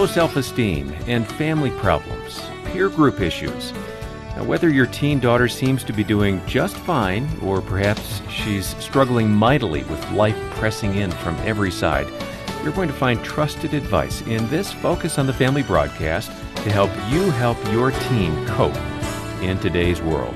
low self esteem, and family problems, peer group issues. Now, whether your teen daughter seems to be doing just fine, or perhaps she's struggling mightily with life pressing in from every side, you're going to find trusted advice in this Focus on the Family broadcast to help you help your teen cope in today's world.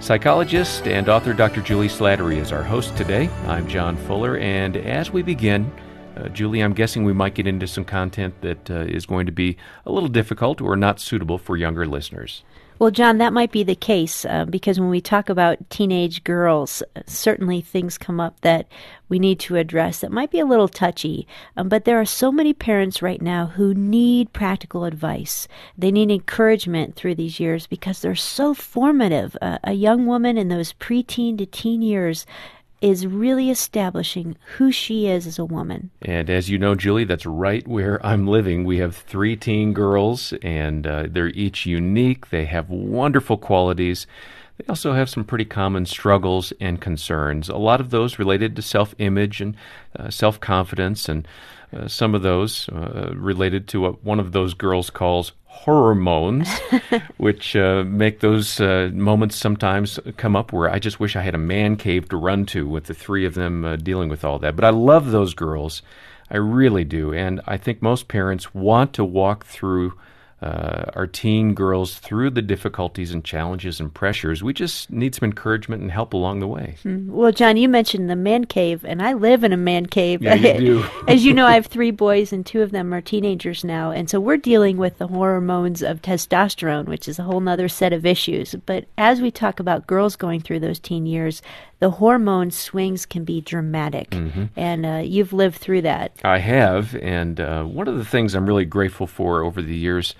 Psychologist and author Dr. Julie Slattery is our host today. I'm John Fuller, and as we begin, uh, Julie, I'm guessing we might get into some content that uh, is going to be a little difficult or not suitable for younger listeners. Well, John, that might be the case uh, because when we talk about teenage girls, certainly things come up that we need to address that might be a little touchy. Um, but there are so many parents right now who need practical advice. They need encouragement through these years because they're so formative. Uh, a young woman in those preteen to teen years is really establishing who she is as a woman. And as you know, Julie, that's right where I'm living. We have three teen girls, and uh, they're each unique. They have wonderful qualities. They also have some pretty common struggles and concerns. A lot of those related to self image and uh, self confidence, and uh, some of those uh, related to what one of those girls calls hormones, which uh, make those uh, moments sometimes come up where I just wish I had a man cave to run to with the three of them uh, dealing with all that. But I love those girls. I really do. And I think most parents want to walk through uh, our teen girls through the difficulties and challenges and pressures. We just need some encouragement and help along the way. Mm. Well, John, you mentioned the man cave, and I live in a man cave. Yeah, you do. As you know, I have three boys, and two of them are teenagers now, and so we're dealing with the hormones of testosterone, which is a whole other set of issues. But as we talk about girls going through those teen years, the hormone swings can be dramatic, mm-hmm. and uh, you've lived through that. I have, and uh, one of the things I'm really grateful for over the years.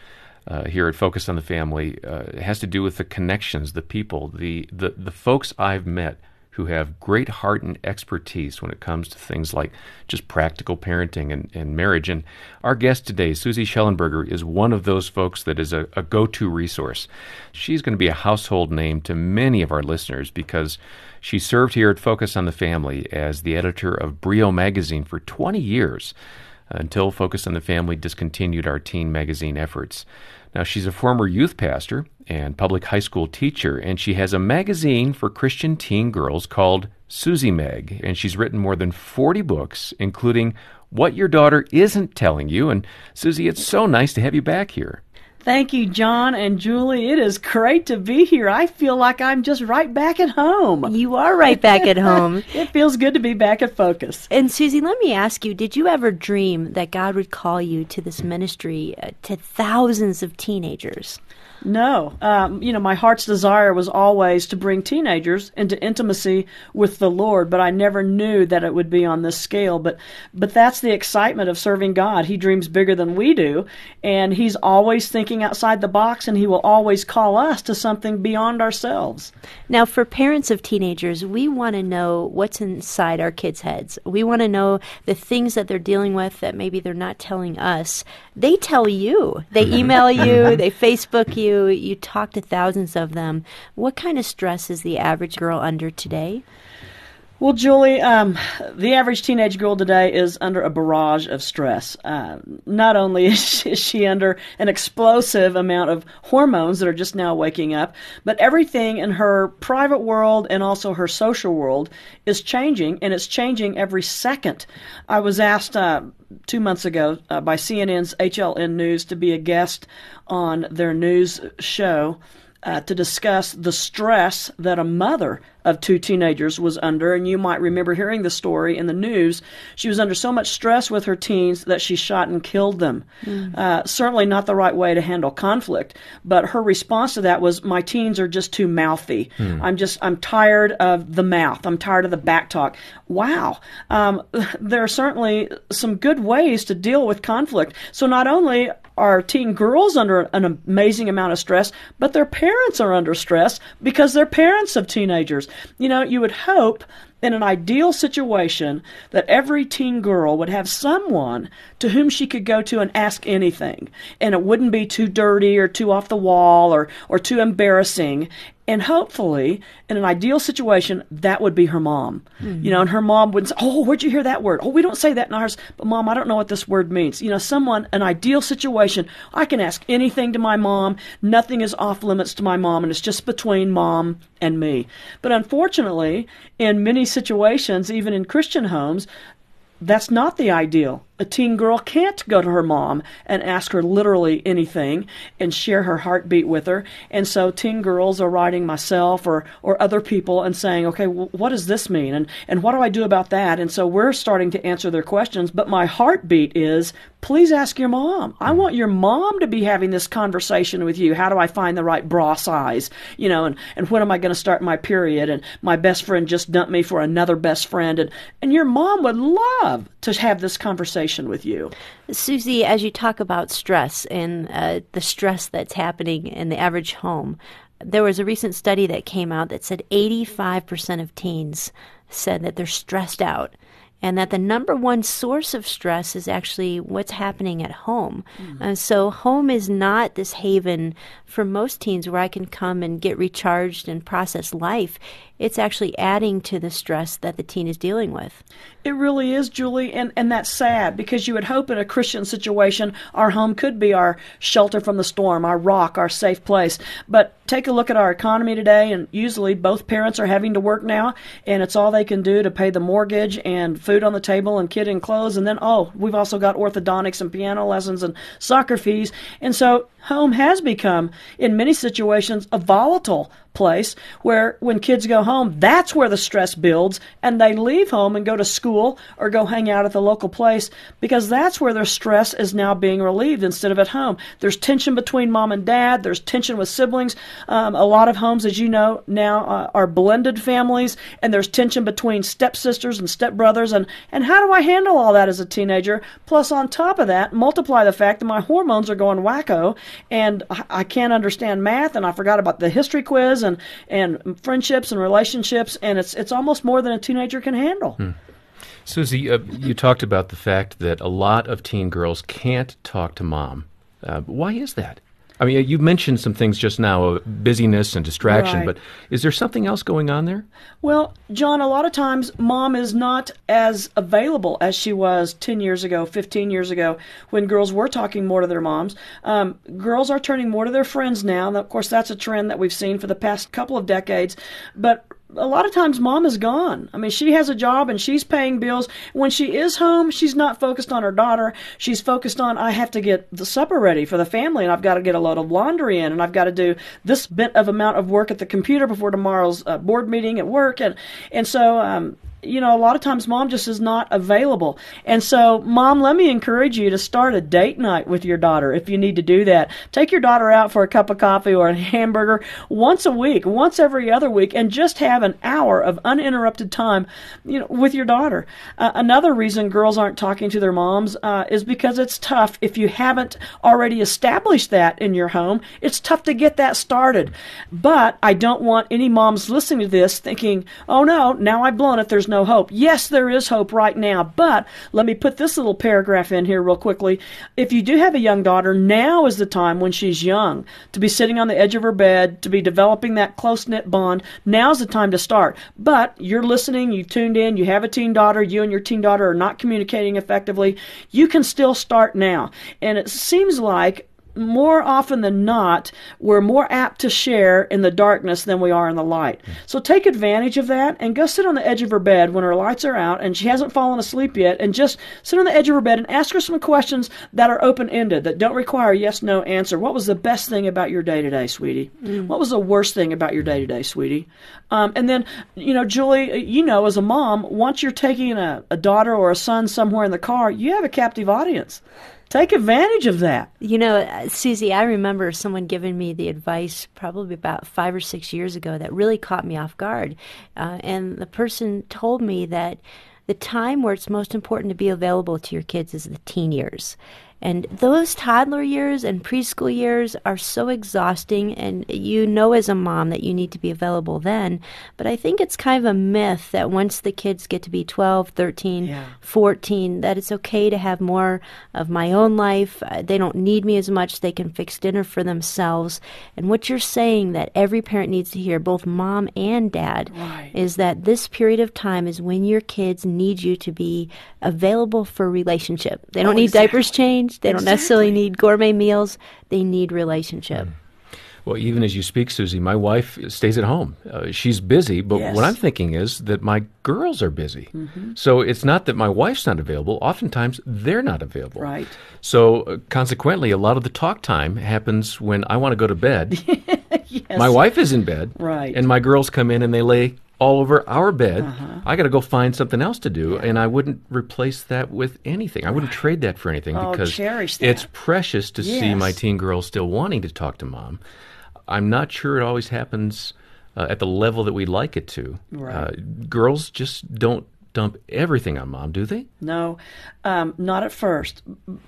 Uh, here at Focus on the Family uh, has to do with the connections, the people, the, the the folks I've met who have great heart and expertise when it comes to things like just practical parenting and, and marriage. And our guest today, Susie Shellenberger, is one of those folks that is a, a go to resource. She's going to be a household name to many of our listeners because she served here at Focus on the Family as the editor of Brio magazine for 20 years until Focus on the Family discontinued our teen magazine efforts. Now, she's a former youth pastor and public high school teacher, and she has a magazine for Christian teen girls called Susie Mag, and she's written more than 40 books, including What Your Daughter Isn't Telling You. And Susie, it's so nice to have you back here. Thank you, John and Julie. It is great to be here. I feel like I'm just right back at home. You are right back at home. it feels good to be back at Focus. And Susie, let me ask you did you ever dream that God would call you to this ministry uh, to thousands of teenagers? No. Um, you know, my heart's desire was always to bring teenagers into intimacy with the Lord, but I never knew that it would be on this scale. But, but that's the excitement of serving God. He dreams bigger than we do, and He's always thinking outside the box, and He will always call us to something beyond ourselves. Now, for parents of teenagers, we want to know what's inside our kids' heads. We want to know the things that they're dealing with that maybe they're not telling us. They tell you, they email you, they Facebook you you you talk to thousands of them. What kind of stress is the average girl under today? Well, Julie, um, the average teenage girl today is under a barrage of stress. Uh, not only is she, is she, under an explosive amount of hormones that are just now waking up, but everything in her private world and also her social world is changing, and it's changing every second. I was asked uh, two months ago uh, by CNN's HLN News to be a guest on their news show uh, to discuss the stress that a mother of two teenagers was under. And you might remember hearing the story in the news. She was under so much stress with her teens that she shot and killed them. Mm. Uh, certainly not the right way to handle conflict. But her response to that was, "My teens are just too mouthy. Mm. I'm just I'm tired of the mouth. I'm tired of the back talk." Wow, um, there are certainly some good ways to deal with conflict. So not only are teen girls under an amazing amount of stress, but their parents are under stress because they're parents of teenagers. You know, you would hope in an ideal situation that every teen girl would have someone to whom she could go to and ask anything. And it wouldn't be too dirty or too off the wall or or too embarrassing And hopefully, in an ideal situation, that would be her mom. Mm-hmm. You know, and her mom wouldn't say, Oh, where'd you hear that word? Oh, we don't say that in ours, but mom, I don't know what this word means. You know, someone, an ideal situation, I can ask anything to my mom. Nothing is off limits to my mom, and it's just between mom and me. But unfortunately, in many situations, even in Christian homes, that's not the ideal a teen girl can't go to her mom and ask her literally anything and share her heartbeat with her. And so teen girls are writing myself or, or other people and saying, okay, well, what does this mean? And, and what do I do about that? And so we're starting to answer their questions. But my heartbeat is, please ask your mom. I want your mom to be having this conversation with you. How do I find the right bra size? You know, and, and when am I going to start my period? And my best friend just dumped me for another best friend. And, and your mom would love to have this conversation conversation with you. Susie, as you talk about stress and uh, the stress that's happening in the average home, there was a recent study that came out that said 85% of teens said that they're stressed out and that the number one source of stress is actually what's happening at home. And so, home is not this haven for most teens where I can come and get recharged and process life it's actually adding to the stress that the teen is dealing with. It really is, Julie, and, and that's sad because you would hope in a Christian situation our home could be our shelter from the storm, our rock, our safe place. But take a look at our economy today, and usually both parents are having to work now, and it's all they can do to pay the mortgage and food on the table and kid and clothes. And then, oh, we've also got orthodontics and piano lessons and soccer fees. And so home has become, in many situations, a volatile place where when kids go home, that's where the stress builds, and they leave home and go to school or go hang out at the local place because that's where their stress is now being relieved instead of at home. There's tension between mom and dad, there's tension with siblings. Um, a lot of homes, as you know, now uh, are blended families, and there's tension between stepsisters and stepbrothers. And, and how do I handle all that as a teenager? Plus, on top of that, multiply the fact that my hormones are going wacko and I can't understand math and I forgot about the history quiz and, and friendships and relationships and it's it's almost more than a teenager can handle. Hmm. Susie, uh, you talked about the fact that a lot of teen girls can't talk to mom. Uh, why is that? I mean, you mentioned some things just now, uh, busyness and distraction, right. but is there something else going on there? Well, John, a lot of times mom is not as available as she was 10 years ago, 15 years ago, when girls were talking more to their moms. Um, girls are turning more to their friends now. And of course, that's a trend that we've seen for the past couple of decades. But a lot of times mom is gone. I mean, she has a job and she's paying bills. When she is home, she's not focused on her daughter. She's focused on, I have to get the supper ready for the family and I've got to get a load of laundry in and I've got to do this bit of amount of work at the computer before tomorrow's uh, board meeting at work. And, and so, um, you know, a lot of times mom just is not available. And so, mom, let me encourage you to start a date night with your daughter if you need to do that. Take your daughter out for a cup of coffee or a hamburger once a week, once every other week, and just have an hour of uninterrupted time, you know, with your daughter. Uh, another reason girls aren't talking to their moms uh, is because it's tough if you haven't already established that in your home. It's tough to get that started. But I don't want any moms listening to this thinking, oh no, now I've blown it. There's no hope. Yes, there is hope right now, but let me put this little paragraph in here real quickly. If you do have a young daughter, now is the time when she's young to be sitting on the edge of her bed, to be developing that close knit bond. Now's the time to start. But you're listening, you tuned in, you have a teen daughter, you and your teen daughter are not communicating effectively. You can still start now. And it seems like more often than not, we're more apt to share in the darkness than we are in the light. So take advantage of that and go sit on the edge of her bed when her lights are out and she hasn't fallen asleep yet and just sit on the edge of her bed and ask her some questions that are open ended, that don't require a yes no answer. What was the best thing about your day today, sweetie? Mm. What was the worst thing about your day today, sweetie? Um, and then, you know, Julie, you know, as a mom, once you're taking a, a daughter or a son somewhere in the car, you have a captive audience. Take advantage of that. You know, uh, Susie, I remember someone giving me the advice probably about five or six years ago that really caught me off guard. Uh, and the person told me that the time where it's most important to be available to your kids is the teen years. And those toddler years and preschool years are so exhausting, and you know as a mom that you need to be available then. But I think it's kind of a myth that once the kids get to be 12, 13, Yeah. 14, that it's okay to have more of my own life. Uh, They don't need me as much. They can fix dinner for themselves. And what you're saying that every parent needs to hear, both mom and dad, Right. is that this period of time is when your kids need you to be available for relationship. They don't Oh, need diapers exactly. Changed. They don't necessarily need gourmet meals. They need relationship. Well, even as you speak, Susie, my wife stays at home. Uh, she's busy, but Yes. what I'm thinking is that my girls are busy. So it's not that my wife's not available. Oftentimes, they're not available. Right. So uh, consequently, a lot of the talk time happens when I want to go to bed. Yes. My wife is in bed. Right. And my girls come in and they lay all over our bed. I got to go find something else to do, and I wouldn't replace that with anything. I wouldn't trade that for anything Oh, because it's precious to see my teen girls still wanting to talk to mom. I'm not sure it always happens uh, at the level that we'd like it to. Right. Uh, girls just don't dump everything on mom, do they? No, um, not at first.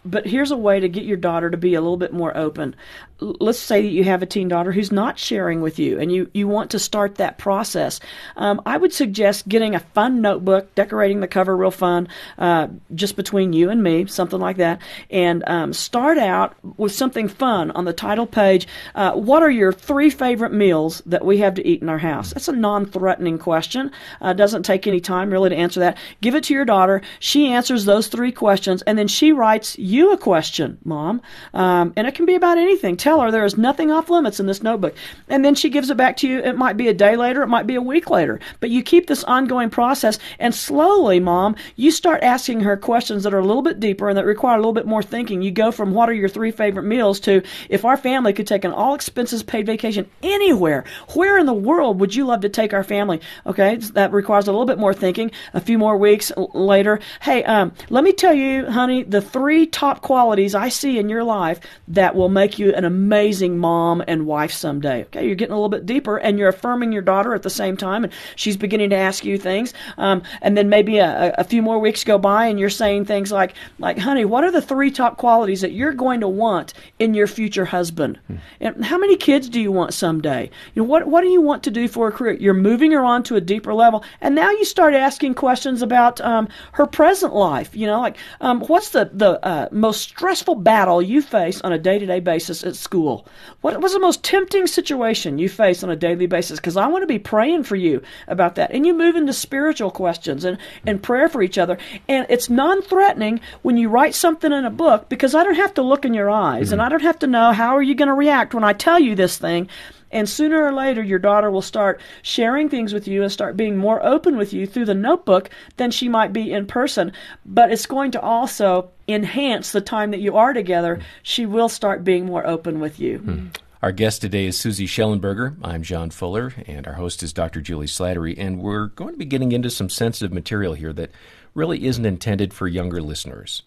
But here's a way to get your daughter to be a little bit more open. L- Let's say that you have a teen daughter who's not sharing with you and you, you want to start that process. Um, I would suggest getting a fun notebook, decorating the cover real fun, uh, just between you and me, something like that, and um, start out with something fun on the title page. Uh, what are your three favorite meals that we have to eat in our house? That's a non threatening question. Uh, doesn't take any time really to answer that. Give it to your daughter. She answers those three questions, and then she writes you a question, Mom. Um, and it can be about anything. Tell her there is nothing off limits in this notebook. And then she gives it back to you. It might be a day later, it might be a week later. But you keep this ongoing process, and slowly, Mom, you start asking her questions that are a little bit deeper and that require a little bit more thinking. You go from what are your three favorite meals to if our family could take an all expenses paid vacation anywhere, where in the world would you love to take our family? Okay, that requires a little bit more thinking. A few more weeks later, hey, um, let me tell you, honey, the three top qualities I see in your life that will make you an amazing mom and wife someday. Okay, you're getting a little bit deeper and you're affirming your daughter at the same time, and she's beginning to ask you things. Um, and then maybe a, a- a few more weeks go by and you're saying things like, like, honey, what are the three top qualities that you're going to want in your future husband? And how many kids do you want someday? You know, what, what do you want to do for a career? You're moving her on to a deeper level. And now you start asking questions about um, her present life. You know, like, um, what's the, the uh, most stressful battle you face on a day to day basis at school? What was the most tempting situation you face on a daily basis? Because I want to be praying for you about that. And you move into spiritual questions and, and prayer for each other. And it's non threatening when you write something in a book because I don't have to look in your eyes and I don't have to know how are you going to react when I tell you this thing. And sooner or later, your daughter will start sharing things with you and start being more open with you through the notebook than she might be in person. But it's going to also enhance the time that you are together. She will start being more open with you. Hmm. Our guest today is Susie Shellenberger. I'm John Fuller, and our host is Dr. Julie Slattery. And we're going to be getting into some sensitive material here that really isn't intended for younger listeners.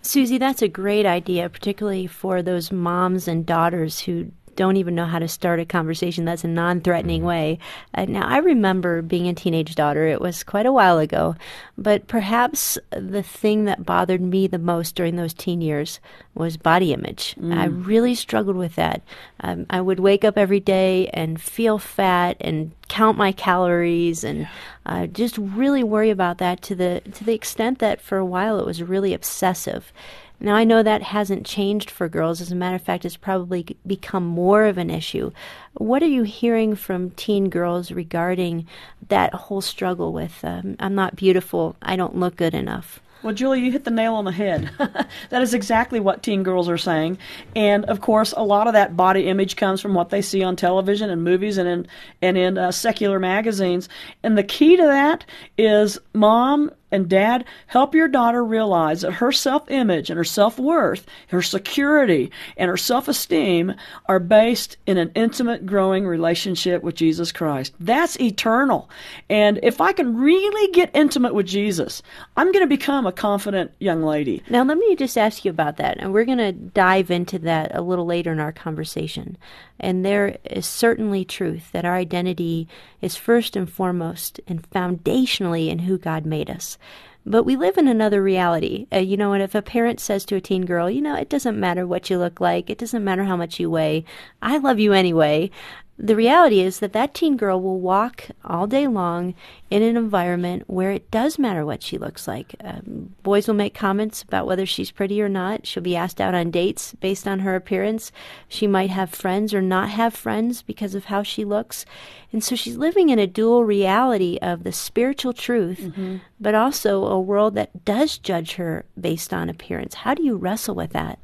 Susie, that's a great idea, particularly for those moms and daughters who don't even know how to start a conversation that's a non threatening way. Uh, now, I remember being a teenage daughter. It was quite a while ago. But perhaps the thing that bothered me the most during those teen years was body image. I really struggled with that. Um, I would wake up every day and feel fat and count my calories and uh, just really worry about that to the to the extent that for a while it was really obsessive. Now, I know that hasn't changed for girls. As a matter of fact, it's probably become more of an issue. What are you hearing from teen girls regarding that whole struggle with, um, I'm not beautiful, I don't look good enough? Well, Julie, you hit the nail on the head. that is exactly what teen girls are saying. And of course, a lot of that body image comes from what they see on television and movies and in and in uh, secular magazines. And the key to that is mom and dad help your daughter realize that her self-image and her self-worth, her security and her self-esteem are based in an intimate growing relationship with Jesus Christ. That's eternal. And if I can really get intimate with Jesus, I'm going to become a confident young lady. Now, let me just ask you about that, and we're going to dive into that a little later in our conversation. And there is certainly truth that our identity is first and foremost and foundationally in who God made us. But we live in another reality. Uh, you know, and if a parent says to a teen girl, you know, it doesn't matter what you look like, it doesn't matter how much you weigh, I love you anyway the reality is that that teen girl will walk all day long in an environment where it does matter what she looks like. Um, boys will make comments about whether she's pretty or not. She'll be asked out on dates based on her appearance. She might have friends or not have friends because of how she looks. And so she's living in a dual reality of the spiritual truth, mm-hmm. but also a world that does judge her based on appearance. How do you wrestle with that?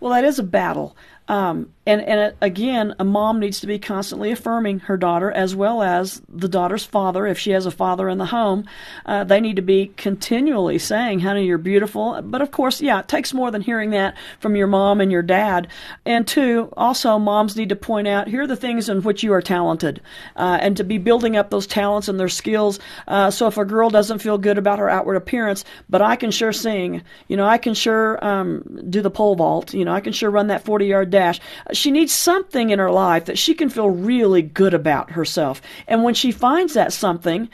Well, that is a battle. Um, and and again, a mom needs to be constantly affirming her daughter as well as the daughter's father, if she has a father in the home. Uh, they need to be continually saying, "Honey, you're beautiful." But of course, yeah, it takes more than hearing that from your mom and your dad. And two, also, moms need to point out here are the things in which you are talented, uh, and to be building up those talents and their skills. Uh, so if a girl doesn't feel good about her outward appearance, but I can sure sing, you know, I can sure um, do the pole vault, you know, I can sure run that 40 yard dash she needs something in her life that she can feel really good about herself. And when she finds that something,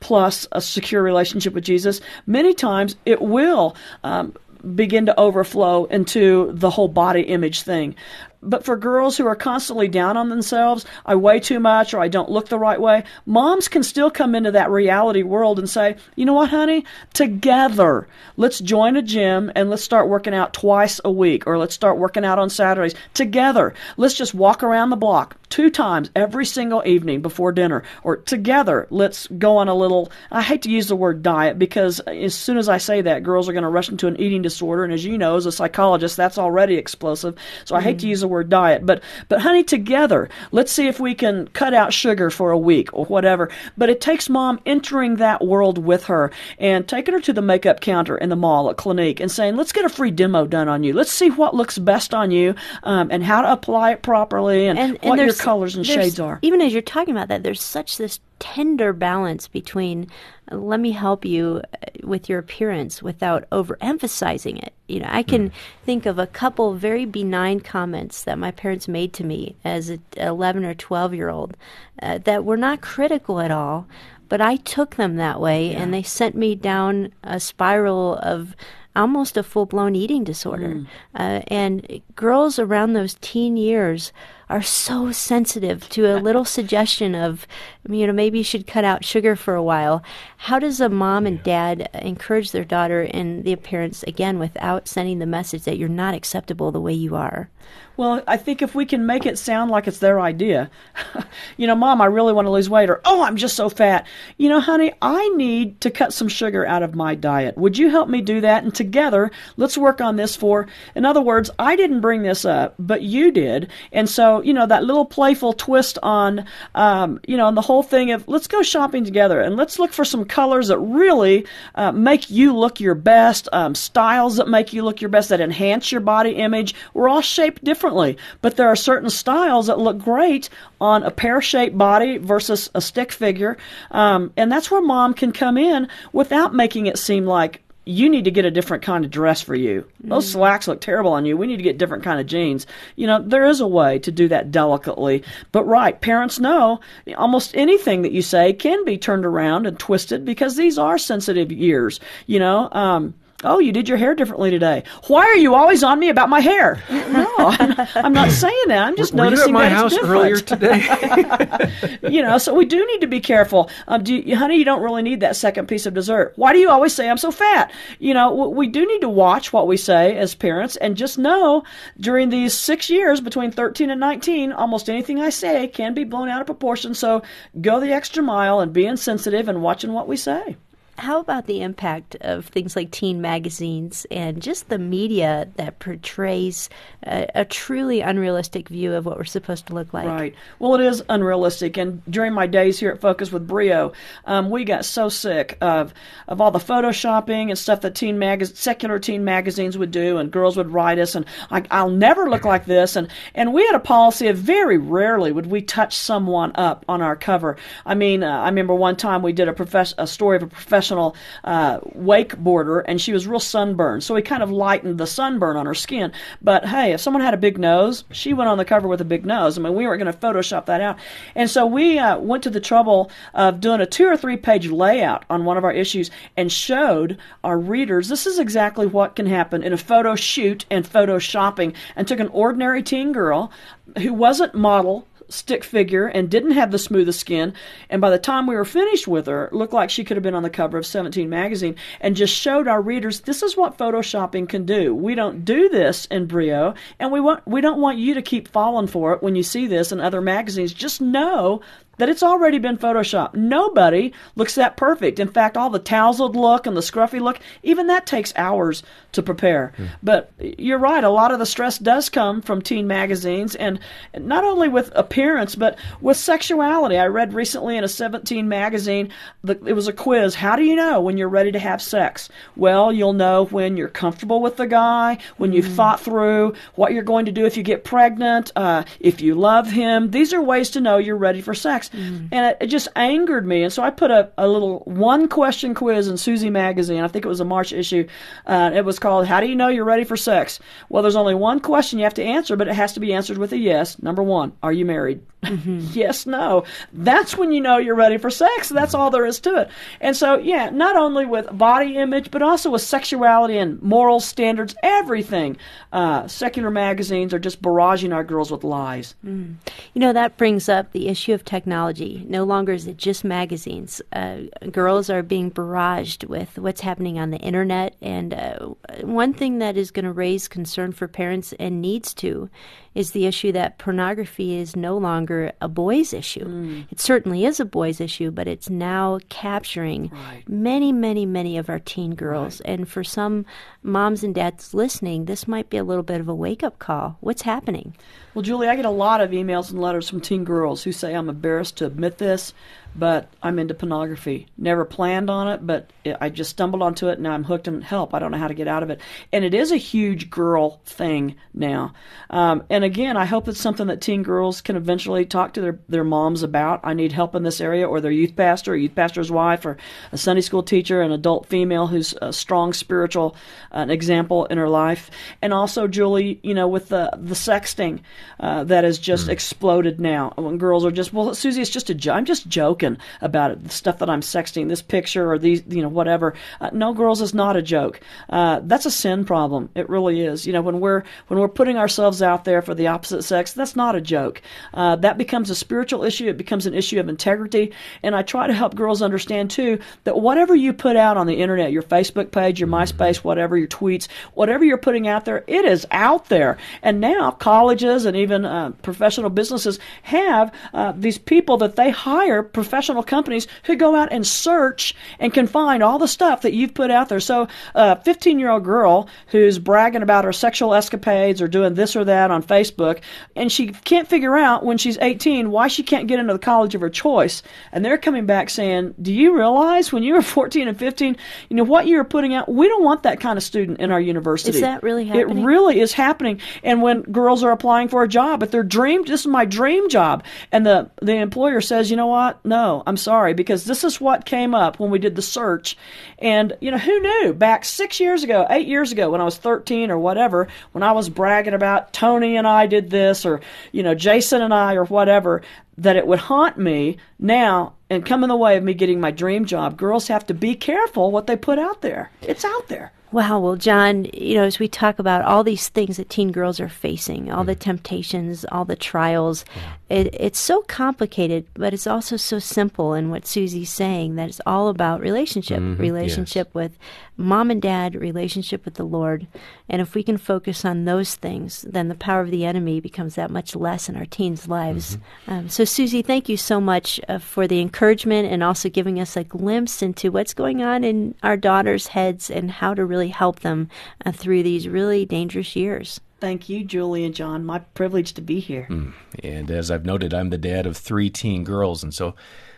plus a secure relationship with Jesus, many times it will um, begin to overflow into the whole body image thing. But for girls who are constantly down on themselves, I weigh too much or I don't look the right way, moms can still come into that reality world and say, you know what, honey? Together, let's join a gym and let's start working out twice a week or let's start working out on Saturdays. Together, let's just walk around the block two times every single evening before dinner or together let's go on a little i hate to use the word diet because as soon as i say that girls are going to rush into an eating disorder and as you know as a psychologist that's already explosive so i mm hate to mm. use the word diet but but honey together let's see if we can cut out sugar for a week or whatever but it takes mom entering that world with her and taking her to the makeup counter in the mall at clinique and saying let's get a free demo done on you let's see what looks best on you um, and how to apply it properly and, and, and what your colors and shades are. Even as you're talking about that, there's such this tender balance between let me help you uh, with your appearance without overemphasizing it. You know, I can mm. think of a couple very benign comments that my parents made to me as an 11 or 12 year old uh, that were not critical at all, but I took them that way yeah. and they sent me down a spiral of almost a full blown eating disorder. Mm. Uh, and girls around those teen years are so sensitive to a little suggestion of, you know, maybe you should cut out sugar for a while. How does a mom and dad encourage their daughter in the appearance again without sending the message that you're not acceptable the way you are? Well, I think if we can make it sound like it's their idea, you know, mom, I really want to lose weight, or oh, I'm just so fat. You know, honey, I need to cut some sugar out of my diet. Would you help me do that? And together, let's work on this for, in other words, I didn't bring this up, but you did. And so, you know, that little playful twist on, um, you know, on the whole thing of let's go shopping together and let's look for some colors that really uh, make you look your best, um, styles that make you look your best, that enhance your body image. We're all shaped differently differently. But there are certain styles that look great on a pear shaped body versus a stick figure. Um, and that's where mom can come in without making it seem like you need to get a different kind of dress for you. Those mm. slacks look terrible on you. We need to get different kind of jeans. You know, there is a way to do that delicately. But right, parents know almost anything that you say can be turned around and twisted because these are sensitive years. You know, um, Oh, you did your hair differently today. Why are you always on me about my hair? No, I'm, not saying that. I'm just Were noticing you at my that house earlier today. you know, so we do need to be careful. Um, do you, honey, you don't really need that second piece of dessert. Why do you always say I'm so fat? You know, we do need to watch what we say as parents, and just know during these six years between 13 and 19, almost anything I say can be blown out of proportion. So go the extra mile and be insensitive and watching what we say how about the impact of things like teen magazines and just the media that portrays a, a, truly unrealistic view of what we're supposed to look like? Right. Well, it is unrealistic. And during my days here at Focus with Brio, um, we got so sick of of all the photoshopping and stuff that teen mag- secular teen magazines would do, and girls would write us, and I, I'll never look like this. And and we had a policy of very rarely would we touch someone up on our cover. I mean, uh, I remember one time we did a profess- a story of a professor professional uh, wakeboarder, and she was real sunburned. So we kind of lightened the sunburn on her skin. But hey, if someone had a big nose, she went on the cover with a big nose. I mean, we weren't going to Photoshop that out. And so we uh, went to the trouble of doing a two or three page layout on one of our issues and showed our readers this is exactly what can happen in a photo shoot and photo shopping, and took an ordinary teen girl who wasn't model stick figure and didn't have the smoothest skin. And by the time we were finished with her, looked like she could have been on the cover of 17 magazine and just showed our readers this is what photoshopping can do. We don't do this in Brio, and we want we don't want you to keep falling for it when you see this in other magazines. Just know that it's already been photoshopped. Nobody looks that perfect. In fact, all the tousled look and the scruffy look, even that takes hours to prepare. Mm. But you're right, a lot of the stress does come from teen magazines and not only with appearance but with sexuality. I read recently in a 17 magazine that it was a quiz, how do you know when you're ready to have sex? Well, you'll know when you're comfortable with the guy, when you've mm. thought through what you're going to do if you get pregnant, uh, if you love him. These are ways to know you're ready for sex. Mm. And it, it, just angered me. And so I put a, a little one question quiz in Susie Magazine. I think it was a March issue. Uh, it was called How Do You Know You're Ready for Sex? Well, there's only one question you have to answer, but it has to be answered with a yes. Number one, are you married? Mm-hmm. yes, no. That's when you know you're ready for sex. That's all there is to it. And so, yeah, not only with body image, but also with sexuality and moral standards, everything. Uh, secular magazines are just barraging our girls with lies. Mm. You know, that brings up the issue of technology. No longer is it just magazines. Uh, girls are being barraged with what's happening on the internet. And uh, one thing that is going to raise concern for parents and needs to is the issue that pornography is no longer a boys' issue. Mm. It certainly is a boys' issue, but it's now capturing right. many, many, many of our teen girls. Right. And for some moms and dads listening, this might be a little bit of a wake up call. What's happening? Well, Julie, I get a lot of emails and letters from teen girls who say, I'm embarrassed to admit this, but I'm into pornography. Never planned on it, but I just stumbled onto it and now I'm hooked and help. I don't know how to get out of it. And it is a huge girl thing now. Um, and again, I hope it's something that teen girls can eventually talk to their, their moms about. I need help in this area, or their youth pastor, or youth pastor's wife, or a Sunday school teacher, an adult female who's a strong spiritual uh, example in her life. And also, Julie, you know, with the, the sexting uh, that has just mm. exploded now. When girls are just, well, Susie, it's just a joke. I'm just joking joking about it. The stuff that I'm sexting, this picture or these, you know, whatever. Uh, no, girls is not a joke. Uh, that's a sin problem. It really is. You know, when we're when we're putting ourselves out there for the opposite sex, that's not a joke. Uh, that becomes a spiritual issue. It becomes an issue of integrity. And I try to help girls understand too that whatever you put out on the internet, your Facebook page, your MySpace, whatever, your tweets, whatever you're putting out there, it is out there. And now colleges and even uh, professional businesses have uh, these people that they hire professional companies who go out and search and can find all the stuff that you've put out there. So, uh, a 15 year old girl who's bragging about her sexual escapades or doing this or that on Facebook, and she can't figure out when she's 18 why she can't get into the college of her choice. And they're coming back saying, Do you realize when you were 14 and 15, you know, what you were putting out? We don't want that kind of student in our university. Is that really happening? It really is happening. And when girls are applying for a job, if their dream, this is my dream job, and the, the employer says, You know what? No, I'm sorry, because this is what came up when we did the search. And, you know, who knew back six years ago, eight years ago, when I was 13 or whatever, when I was bragging about Tony and I did this, or, you know, Jason and I, or whatever, that it would haunt me now and come in the way of me getting my dream job. Girls have to be careful what they put out there. It's out there. Wow. Well, John, you know, as we talk about all these things that teen girls are facing, all mm the temptations, all the trials, yeah. it, it's so complicated, but it's also so simple. in what Susie's saying that it's all about relationship, mm-hmm. relationship yes. with mom and dad, relationship with the Lord. And if we can focus on those things, then the power of the enemy becomes that much less in our teens' lives. Mm-hmm. Um, so, Susie, thank you so much uh, for the encouragement and also giving us a glimpse into what's going on in our daughters' heads and how to really really help them uh, through these really dangerous years. Thank you, Julie and John. My privilege to be here. Mm. And as I've noted, I'm the dad of three teen girls, and so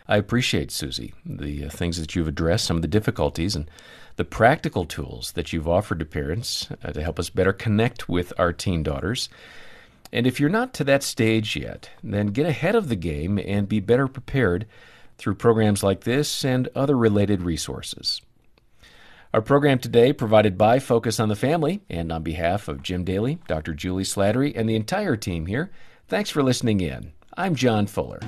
I appreciate, Susie, the uh, things that you've addressed, some of the difficulties, and the practical tools that you've offered to parents uh, to help us better connect with our teen daughters. And if you're not to that stage yet, then get ahead of the game and be better prepared through programs like this and other related resources. Our program today provided by Focus on the Family, and on behalf of Jim Daly, Dr. Julie Slattery, and the entire team here, thanks for listening in. I'm John Fuller.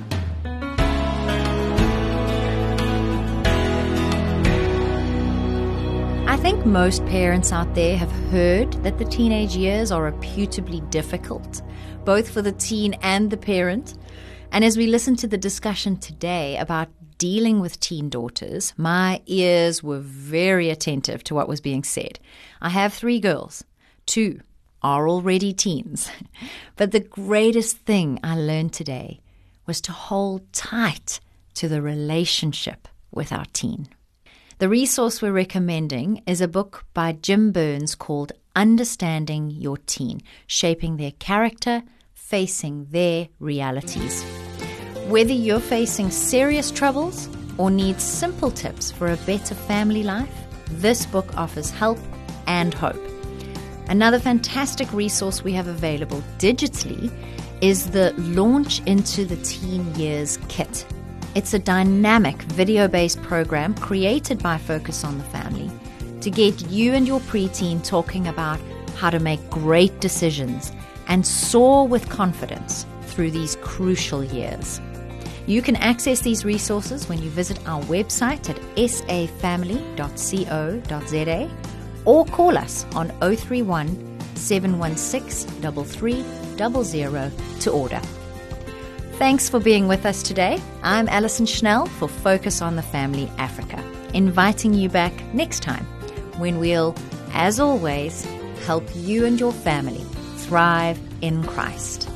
Think most parents out there have heard that the teenage years are reputably difficult, both for the teen and the parent. And as we listen to the discussion today about dealing with teen daughters, my ears were very attentive to what was being said. I have three girls. Two are already teens. But the greatest thing I learned today was to hold tight to the relationship with our teen. The resource we're recommending is a book by Jim Burns called Understanding Your Teen Shaping Their Character, Facing Their Realities. Whether you're facing serious troubles or need simple tips for a better family life, this book offers help and hope. Another fantastic resource we have available digitally is the Launch into the Teen Years Kit. It's a dynamic video based program created by Focus on the Family to get you and your preteen talking about how to make great decisions and soar with confidence through these crucial years. You can access these resources when you visit our website at safamily.co.za or call us on 031 716 3300 to order. Thanks for being with us today. I'm Alison Schnell for Focus on the Family Africa, inviting you back next time when we'll, as always, help you and your family thrive in Christ.